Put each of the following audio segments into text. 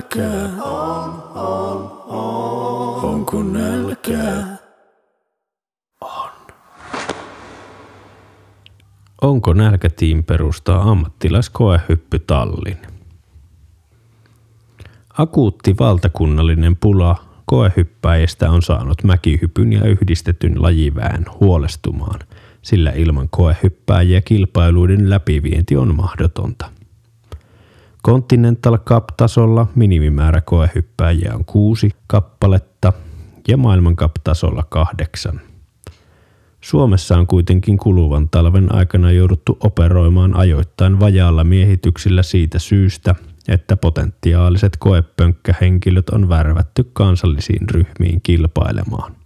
nälkää? On, on, on. Onko nälkää? Onko nälkätiin perustaa ammattilaiskoehyppy Tallin? Akuutti valtakunnallinen pula koehyppäjistä on saanut mäkihypyn ja yhdistetyn lajivään huolestumaan, sillä ilman koehyppääjiä kilpailuiden läpivienti on mahdotonta. Continental Cup-tasolla minimimäärä koehyppääjiä on kuusi kappaletta ja maailmankap-tasolla kahdeksan – Suomessa on kuitenkin kuluvan talven aikana jouduttu operoimaan ajoittain vajaalla miehityksillä siitä syystä, että potentiaaliset koepönkkähenkilöt on värvätty kansallisiin ryhmiin kilpailemaan.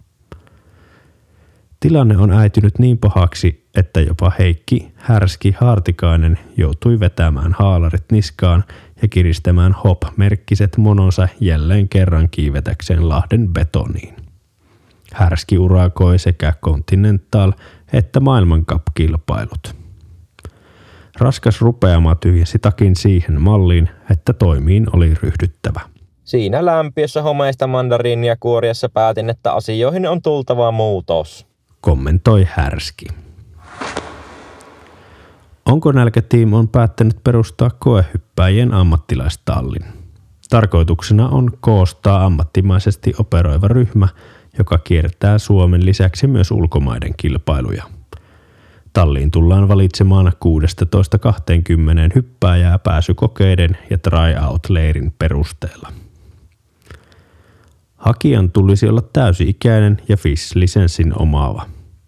Tilanne on äitynyt niin pahaksi, että jopa Heikki Härski Haartikainen joutui vetämään haalarit niskaan ja kiristämään hop-merkkiset mononsa jälleen kerran kiivetäkseen Lahden betoniin. Härski urakoi sekä Continental että maailmankap-kilpailut. Raskas rupeama tyhjensi takin siihen malliin, että toimiin oli ryhdyttävä. Siinä lämpiössä homeista mandariinia kuoriassa päätin, että asioihin on tultava muutos. Kommentoi Härski. Onko Nälkätiim on päättänyt perustaa koehyppäjien ammattilaistallin. Tarkoituksena on koostaa ammattimaisesti operoiva ryhmä – joka kiertää Suomen lisäksi myös ulkomaiden kilpailuja. Talliin tullaan valitsemaan 16-20 hyppääjää pääsykokeiden ja tryout-leirin perusteella. Hakijan tulisi olla täysi-ikäinen ja FIS-lisenssin omaava.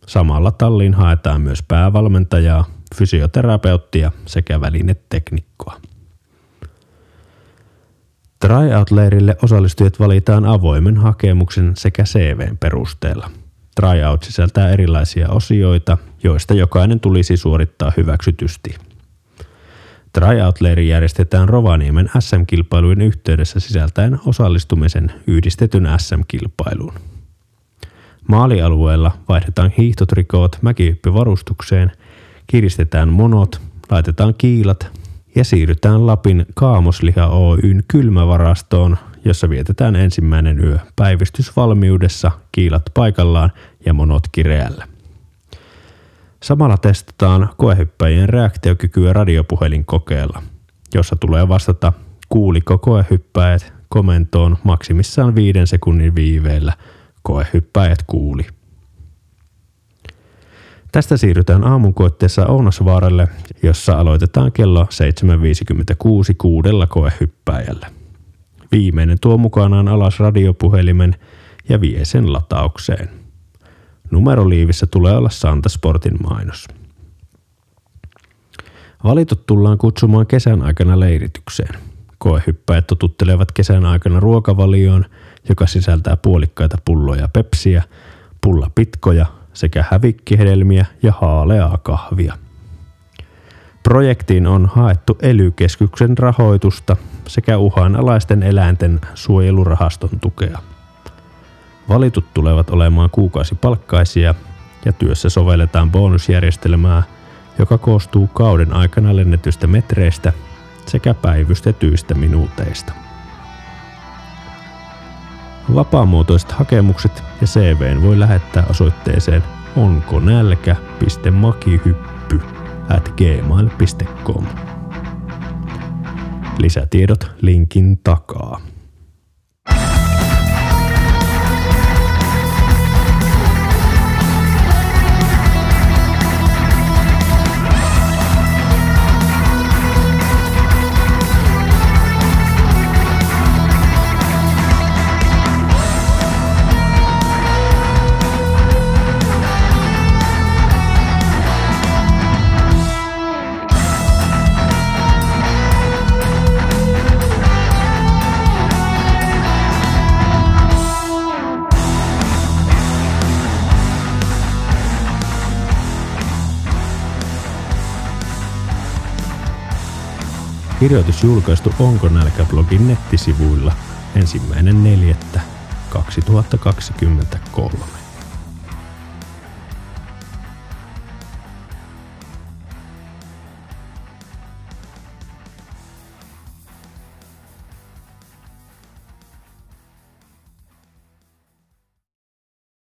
Samalla talliin haetaan myös päävalmentajaa, fysioterapeuttia sekä välineteknikkoa. Tryout-leirille osallistujat valitaan avoimen hakemuksen sekä CVn perusteella. Tryout sisältää erilaisia osioita, joista jokainen tulisi suorittaa hyväksytysti. Tryout-leiri järjestetään Rovaniemen SM-kilpailujen yhteydessä sisältäen osallistumisen yhdistetyn SM-kilpailuun. Maalialueella vaihdetaan hiihtotrikoot mäkihyppyvarustukseen, kiristetään monot, laitetaan kiilat ja siirrytään Lapin Kaamosliha Oyn kylmävarastoon, jossa vietetään ensimmäinen yö päivystysvalmiudessa, kiilat paikallaan ja monot kireällä. Samalla testataan koehyppäjien reaktiokykyä radiopuhelinkokeella, jossa tulee vastata kuuliko koehyppäjät komentoon maksimissaan viiden sekunnin viiveellä. Koehyppäjät kuuli. Tästä siirrytään aamunkoitteessa Ounasvaaralle, jossa aloitetaan kello 7.56 kuudella koehyppääjällä. Viimeinen tuo mukanaan alas radiopuhelimen ja vie sen lataukseen. Numeroliivissä tulee olla Santasportin mainos. Valitut tullaan kutsumaan kesän aikana leiritykseen. Koehyppäjät totuttelevat kesän aikana ruokavalioon, joka sisältää puolikkaita pulloja pepsiä, pullapitkoja, sekä hävikkihedelmiä ja haaleaa kahvia. Projektiin on haettu ely rahoitusta sekä uhanalaisten eläinten suojelurahaston tukea. Valitut tulevat olemaan kuukausipalkkaisia ja työssä sovelletaan bonusjärjestelmää, joka koostuu kauden aikana lennetystä metreistä sekä päivystetyistä minuuteista. Vapaamuotoiset hakemukset ja CV voi lähettää osoitteeseen onko nälkä.makihyppy at gmail.com. Lisätiedot linkin takaa. Kirjoitus julkaistu Onko nälkä-blogin nettisivuilla ensimmäinen 4. 2023.